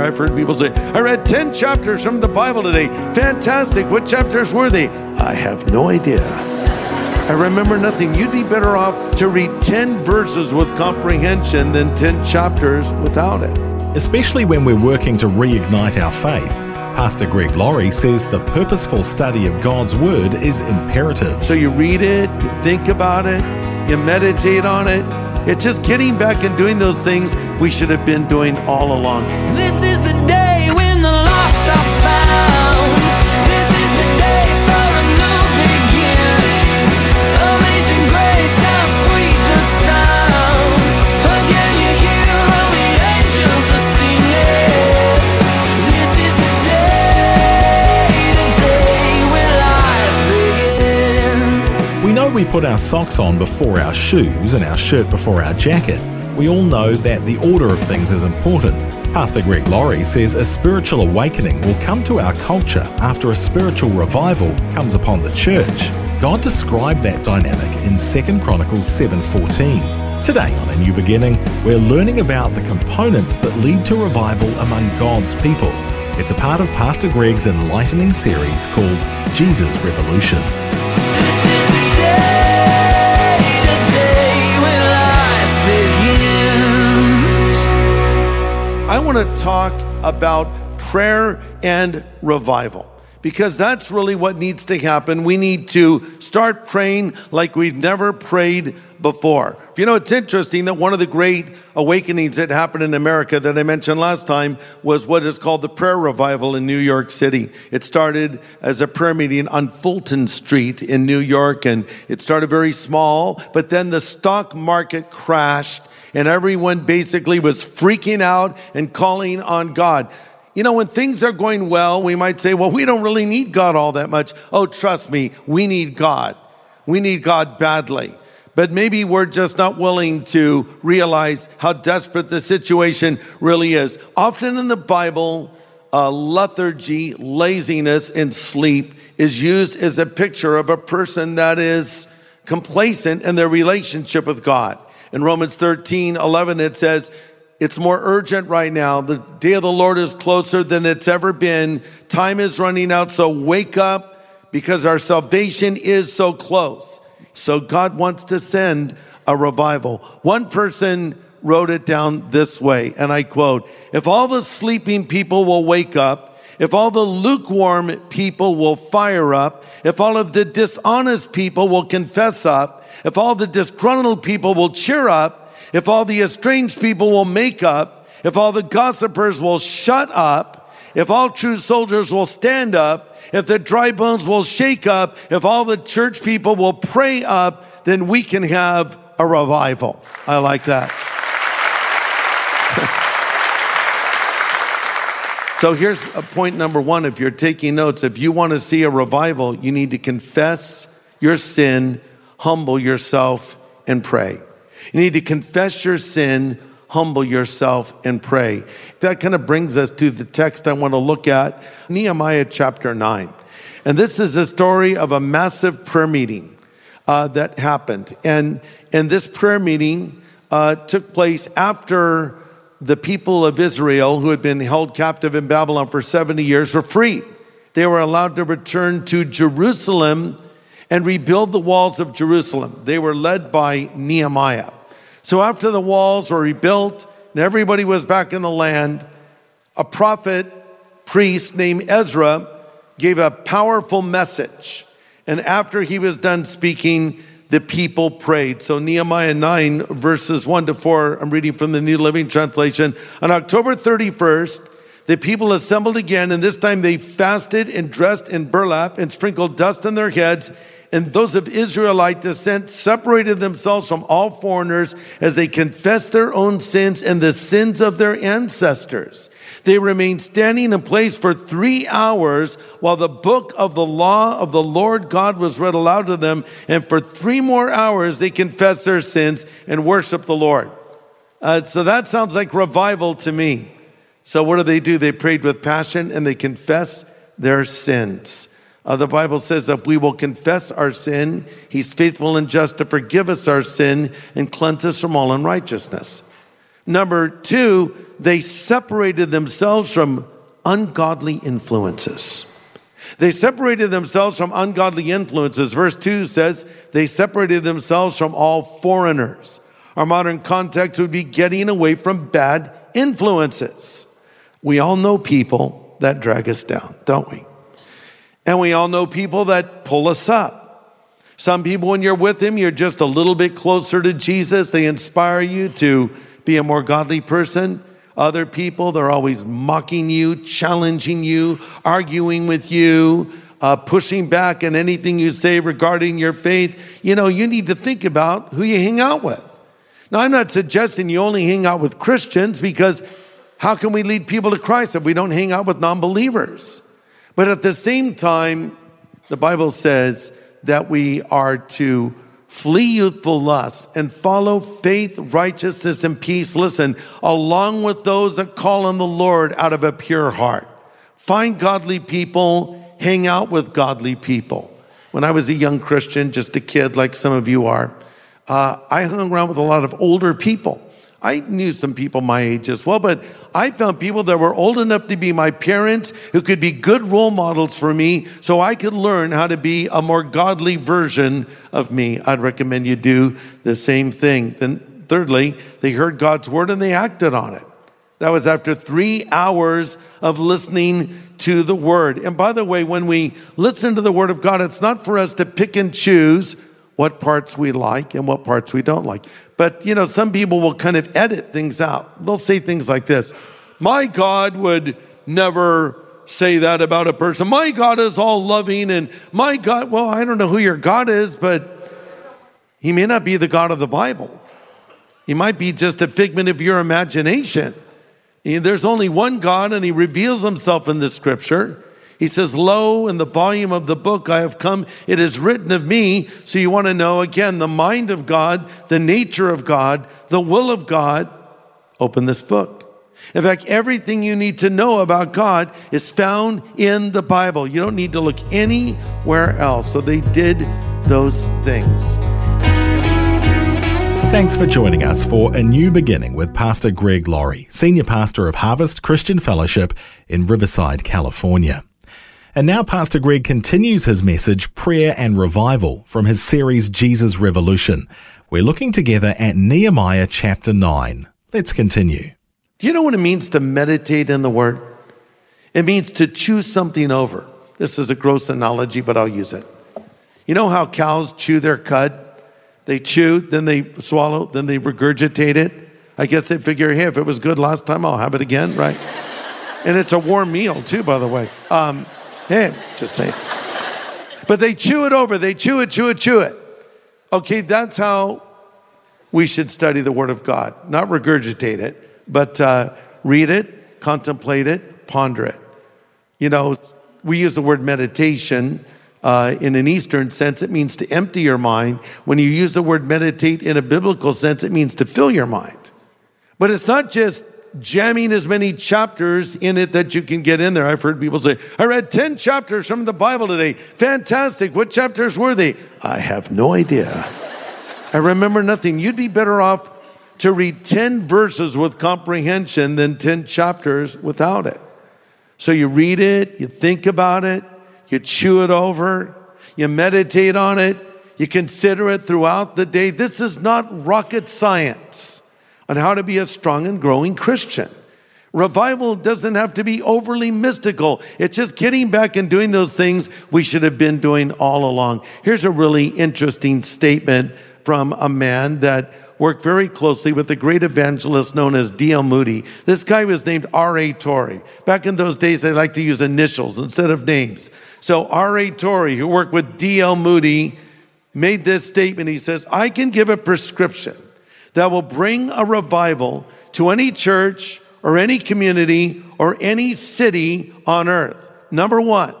I've heard people say, I read 10 chapters from the Bible today. Fantastic. What chapters were they? I have no idea. I remember nothing. You'd be better off to read 10 verses with comprehension than 10 chapters without it. Especially when we're working to reignite our faith. Pastor Greg Laurie says the purposeful study of God's Word is imperative. So you read it, you think about it, you meditate on it. It's just getting back and doing those things we should have been doing all along. This is the day when the lost are found. This is the day for a new beginning. Amazing grace, how sweet the sound. Again you hear all the angels are singing. This is the day, the day when life begins. We know we put our socks on before our shoes and our shirt before our jacket. We all know that the order of things is important. Pastor Greg Laurie says a spiritual awakening will come to our culture after a spiritual revival comes upon the church. God described that dynamic in 2 Chronicles 7:14. Today on A New Beginning, we're learning about the components that lead to revival among God's people. It's a part of Pastor Greg's enlightening series called Jesus Revolution. I want to talk about prayer and revival because that's really what needs to happen. We need to start praying like we've never prayed before. You know, it's interesting that one of the great awakenings that happened in America that I mentioned last time was what is called the prayer revival in New York City. It started as a prayer meeting on Fulton Street in New York, and it started very small, but then the stock market crashed and everyone basically was freaking out and calling on God. You know, when things are going well, we might say, well, we don't really need God all that much. Oh, trust me, we need God. We need God badly. But maybe we're just not willing to realize how desperate the situation really is. Often in the Bible, uh, lethargy, laziness, and sleep is used as a picture of a person that is complacent in their relationship with God. In Romans 13, 11, it says, it's more urgent right now. The day of the Lord is closer than it's ever been. Time is running out, so wake up because our salvation is so close. So God wants to send a revival. One person wrote it down this way, and I quote If all the sleeping people will wake up, if all the lukewarm people will fire up, if all of the dishonest people will confess up, if all the disgruntled people will cheer up, if all the estranged people will make up, if all the gossipers will shut up, if all true soldiers will stand up, if the dry bones will shake up, if all the church people will pray up, then we can have a revival. I like that. so here's a point number one. If you're taking notes, if you want to see a revival, you need to confess your sin, humble yourself, and pray. You need to confess your sin, humble yourself, and pray. That kind of brings us to the text I want to look at Nehemiah chapter 9. And this is a story of a massive prayer meeting uh, that happened. And, and this prayer meeting uh, took place after the people of Israel, who had been held captive in Babylon for 70 years, were free. They were allowed to return to Jerusalem and rebuild the walls of Jerusalem. They were led by Nehemiah. So after the walls were rebuilt and everybody was back in the land, a prophet, priest named Ezra gave a powerful message. And after he was done speaking, the people prayed. So Nehemiah 9, verses 1 to 4, I'm reading from the New Living Translation. On October 31st, the people assembled again, and this time they fasted and dressed in burlap and sprinkled dust on their heads. And those of Israelite descent separated themselves from all foreigners as they confessed their own sins and the sins of their ancestors. They remained standing in place for three hours while the book of the law of the Lord God was read aloud to them. And for three more hours, they confessed their sins and worshiped the Lord. Uh, so that sounds like revival to me. So what do they do? They prayed with passion and they confessed their sins. Uh, the Bible says if we will confess our sin, He's faithful and just to forgive us our sin and cleanse us from all unrighteousness. Number two, they separated themselves from ungodly influences. They separated themselves from ungodly influences. Verse 2 says they separated themselves from all foreigners. Our modern context would be getting away from bad influences. We all know people that drag us down, don't we? And we all know people that pull us up. Some people, when you're with them, you're just a little bit closer to Jesus. They inspire you to be a more godly person. Other people, they're always mocking you, challenging you, arguing with you, uh, pushing back on anything you say regarding your faith. You know, you need to think about who you hang out with. Now, I'm not suggesting you only hang out with Christians because how can we lead people to Christ if we don't hang out with non believers? But at the same time, the Bible says that we are to flee youthful lusts and follow faith, righteousness, and peace. Listen, along with those that call on the Lord out of a pure heart. Find godly people, hang out with godly people. When I was a young Christian, just a kid like some of you are, uh, I hung around with a lot of older people. I knew some people my age as well, but I found people that were old enough to be my parents who could be good role models for me so I could learn how to be a more godly version of me. I'd recommend you do the same thing. Then, thirdly, they heard God's word and they acted on it. That was after three hours of listening to the word. And by the way, when we listen to the word of God, it's not for us to pick and choose what parts we like and what parts we don't like. But, you know, some people will kind of edit things out. They'll say things like this My God would never say that about a person. My God is all loving, and my God, well, I don't know who your God is, but he may not be the God of the Bible. He might be just a figment of your imagination. There's only one God, and he reveals himself in the scripture. He says, Lo, in the volume of the book I have come, it is written of me. So you want to know again the mind of God, the nature of God, the will of God. Open this book. In fact, everything you need to know about God is found in the Bible. You don't need to look anywhere else. So they did those things. Thanks for joining us for A New Beginning with Pastor Greg Laurie, Senior Pastor of Harvest Christian Fellowship in Riverside, California. And now Pastor Greg continues his message, Prayer and Revival, from his series Jesus Revolution. We're looking together at Nehemiah chapter 9. Let's continue. Do you know what it means to meditate in the Word? It means to chew something over. This is a gross analogy, but I'll use it. You know how cows chew their cud? They chew, then they swallow, then they regurgitate it. I guess they figure, hey, if it was good last time, I'll have it again, right? and it's a warm meal, too, by the way. Um, Hey, just saying. But they chew it over. They chew it, chew it, chew it. Okay, that's how we should study the Word of God. Not regurgitate it, but uh, read it, contemplate it, ponder it. You know, we use the word meditation uh, in an Eastern sense. It means to empty your mind. When you use the word meditate in a biblical sense, it means to fill your mind. But it's not just jamming as many chapters in it that you can get in there. I've heard people say, I read 10 chapters from the Bible today. Fantastic. What chapters were they? I have no idea. I remember nothing. You'd be better off to read 10 verses with comprehension than 10 chapters without it. So you read it, you think about it, you chew it over, you meditate on it, you consider it throughout the day. This is not rocket science on how to be a strong and growing Christian. Revival doesn't have to be overly mystical. It's just getting back and doing those things we should have been doing all along. Here's a really interesting statement from a man that worked very closely with the great evangelist known as D.L. Moody. This guy was named R.A. Torrey. Back in those days, they liked to use initials instead of names. So R.A. Torrey, who worked with D.L. Moody, made this statement. He says, I can give a prescription that will bring a revival to any church or any community or any city on earth. Number one,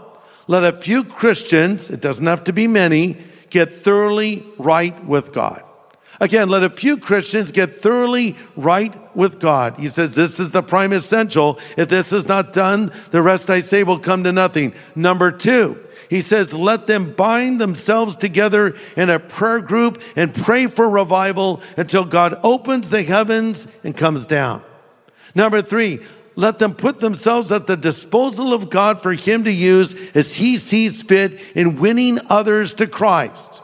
let a few Christians, it doesn't have to be many, get thoroughly right with God. Again, let a few Christians get thoroughly right with God. He says this is the prime essential. If this is not done, the rest I say will come to nothing. Number two, he says, let them bind themselves together in a prayer group and pray for revival until God opens the heavens and comes down. Number three, let them put themselves at the disposal of God for Him to use as He sees fit in winning others to Christ.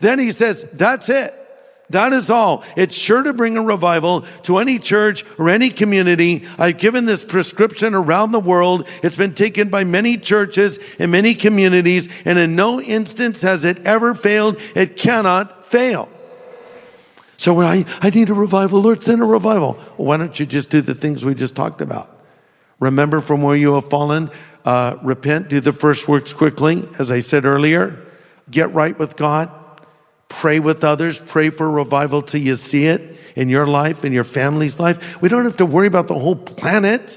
Then he says, that's it. That is all. It's sure to bring a revival to any church or any community. I've given this prescription around the world. It's been taken by many churches and many communities, and in no instance has it ever failed. It cannot fail. So I, I need a revival, Lord, send a revival. Well, why don't you just do the things we just talked about? Remember from where you have fallen, uh, repent, do the first works quickly, as I said earlier, get right with God, pray with others, pray for revival till you see it in your life, in your family's life. We don't have to worry about the whole planet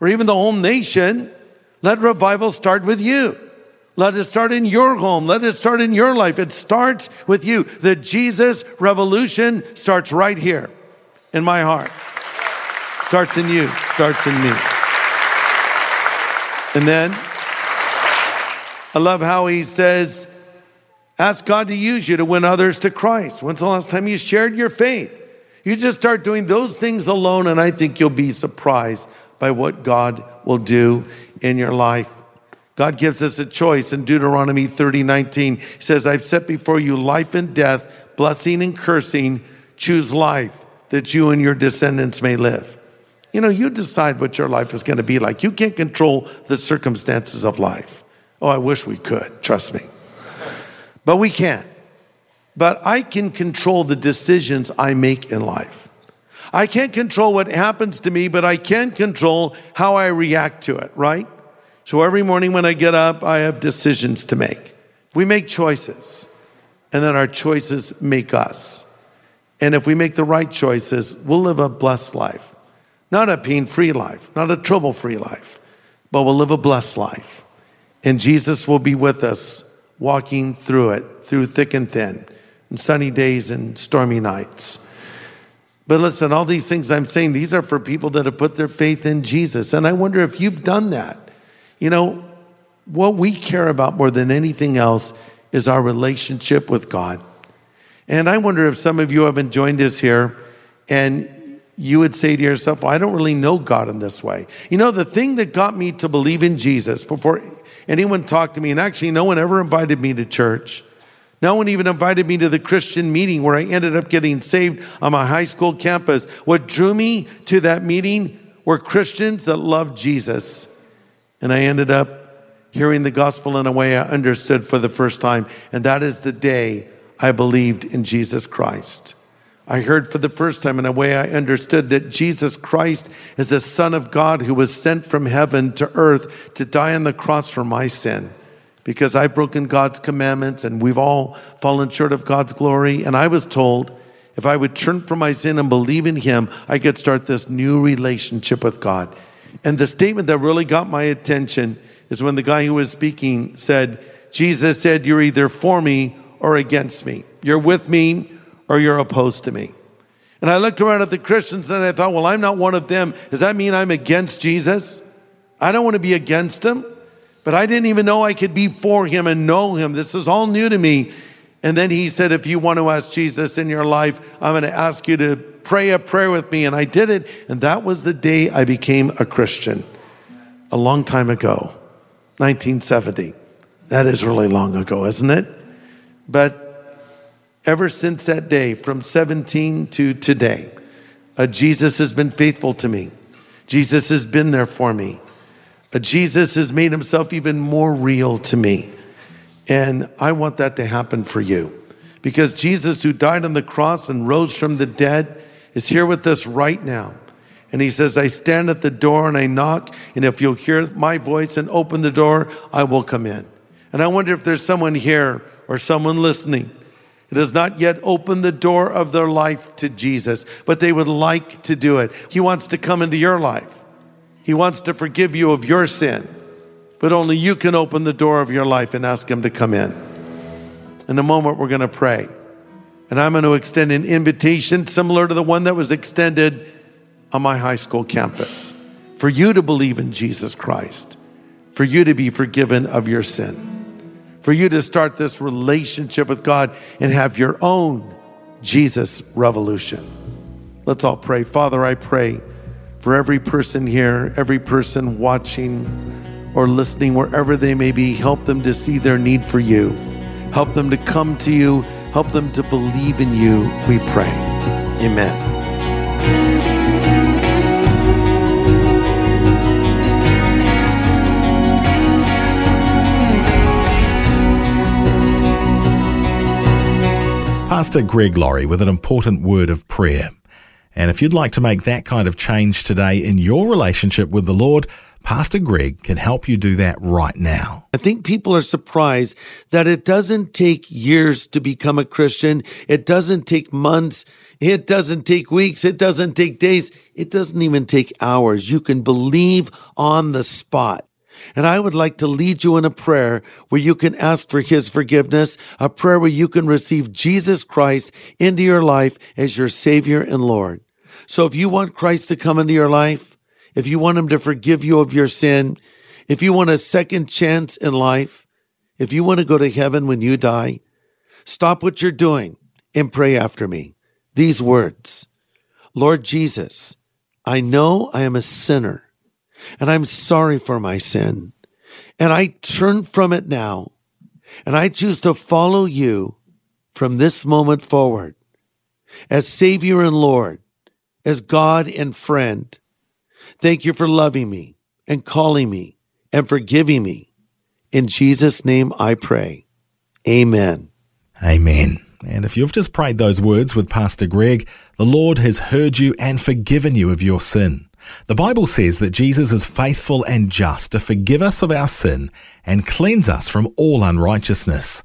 or even the whole nation. Let revival start with you. Let it start in your home. Let it start in your life. It starts with you. The Jesus revolution starts right here in my heart. Starts in you, starts in me. And then I love how he says, ask God to use you to win others to Christ. When's the last time you shared your faith? You just start doing those things alone, and I think you'll be surprised by what God will do in your life. God gives us a choice in Deuteronomy 30 19. He says, I've set before you life and death, blessing and cursing. Choose life that you and your descendants may live. You know, you decide what your life is going to be like. You can't control the circumstances of life. Oh, I wish we could, trust me. But we can't. But I can control the decisions I make in life. I can't control what happens to me, but I can control how I react to it, right? So every morning when I get up, I have decisions to make. We make choices, and then our choices make us. And if we make the right choices, we'll live a blessed life. Not a pain free life, not a trouble free life, but we'll live a blessed life. And Jesus will be with us, walking through it, through thick and thin, and sunny days and stormy nights. But listen, all these things I'm saying, these are for people that have put their faith in Jesus. And I wonder if you've done that. You know, what we care about more than anything else is our relationship with God. And I wonder if some of you haven't joined us here and you would say to yourself, well, I don't really know God in this way. You know, the thing that got me to believe in Jesus before anyone talked to me, and actually no one ever invited me to church. No one even invited me to the Christian meeting where I ended up getting saved on my high school campus. What drew me to that meeting were Christians that loved Jesus. And I ended up hearing the gospel in a way I understood for the first time. And that is the day I believed in Jesus Christ. I heard for the first time in a way I understood that Jesus Christ is the Son of God who was sent from heaven to earth to die on the cross for my sin. Because I've broken God's commandments and we've all fallen short of God's glory. And I was told if I would turn from my sin and believe in Him, I could start this new relationship with God. And the statement that really got my attention is when the guy who was speaking said, Jesus said, You're either for me or against me. You're with me or you're opposed to me. And I looked around at the Christians and I thought, well, I'm not one of them. Does that mean I'm against Jesus? I don't want to be against him, but I didn't even know I could be for him and know him. This is all new to me. And then he said, if you want to ask Jesus in your life, I'm going to ask you to pray a prayer with me. And I did it. And that was the day I became a Christian a long time ago, 1970. That is really long ago, isn't it? But ever since that day, from 17 to today, Jesus has been faithful to me. Jesus has been there for me. Jesus has made himself even more real to me. And I want that to happen for you. Because Jesus, who died on the cross and rose from the dead, is here with us right now. And he says, I stand at the door and I knock, and if you'll hear my voice and open the door, I will come in. And I wonder if there's someone here or someone listening It has not yet opened the door of their life to Jesus, but they would like to do it. He wants to come into your life. He wants to forgive you of your sin, but only you can open the door of your life and ask Him to come in. In a moment, we're going to pray. And I'm going to extend an invitation similar to the one that was extended on my high school campus for you to believe in Jesus Christ, for you to be forgiven of your sin, for you to start this relationship with God and have your own Jesus revolution. Let's all pray. Father, I pray for every person here, every person watching or listening, wherever they may be, help them to see their need for you. Help them to come to you. Help them to believe in you, we pray. Amen. Pastor Greg Laurie with an important word of prayer. And if you'd like to make that kind of change today in your relationship with the Lord, Pastor Greg can help you do that right now. I think people are surprised that it doesn't take years to become a Christian. It doesn't take months. It doesn't take weeks. It doesn't take days. It doesn't even take hours. You can believe on the spot. And I would like to lead you in a prayer where you can ask for his forgiveness, a prayer where you can receive Jesus Christ into your life as your Savior and Lord. So if you want Christ to come into your life, if you want him to forgive you of your sin, if you want a second chance in life, if you want to go to heaven when you die, stop what you're doing and pray after me. These words Lord Jesus, I know I am a sinner and I'm sorry for my sin. And I turn from it now, and I choose to follow you from this moment forward as Savior and Lord, as God and friend. Thank you for loving me and calling me and forgiving me. In Jesus' name I pray. Amen. Amen. And if you've just prayed those words with Pastor Greg, the Lord has heard you and forgiven you of your sin. The Bible says that Jesus is faithful and just to forgive us of our sin and cleanse us from all unrighteousness.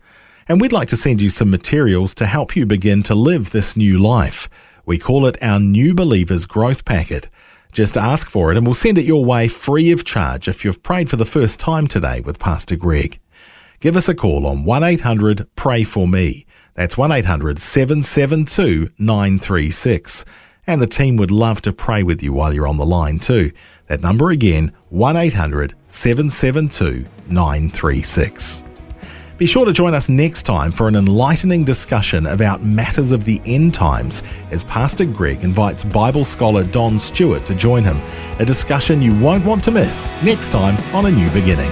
And we'd like to send you some materials to help you begin to live this new life. We call it our New Believers Growth Packet. Just ask for it and we'll send it your way free of charge if you've prayed for the first time today with Pastor Greg. Give us a call on 1 800 Pray For Me. That's 1 800 772 936 and the team would love to pray with you while you're on the line too. That number again, 1 800 772 936. Be sure to join us next time for an enlightening discussion about matters of the end times as Pastor Greg invites Bible scholar Don Stewart to join him. A discussion you won't want to miss next time on A New Beginning.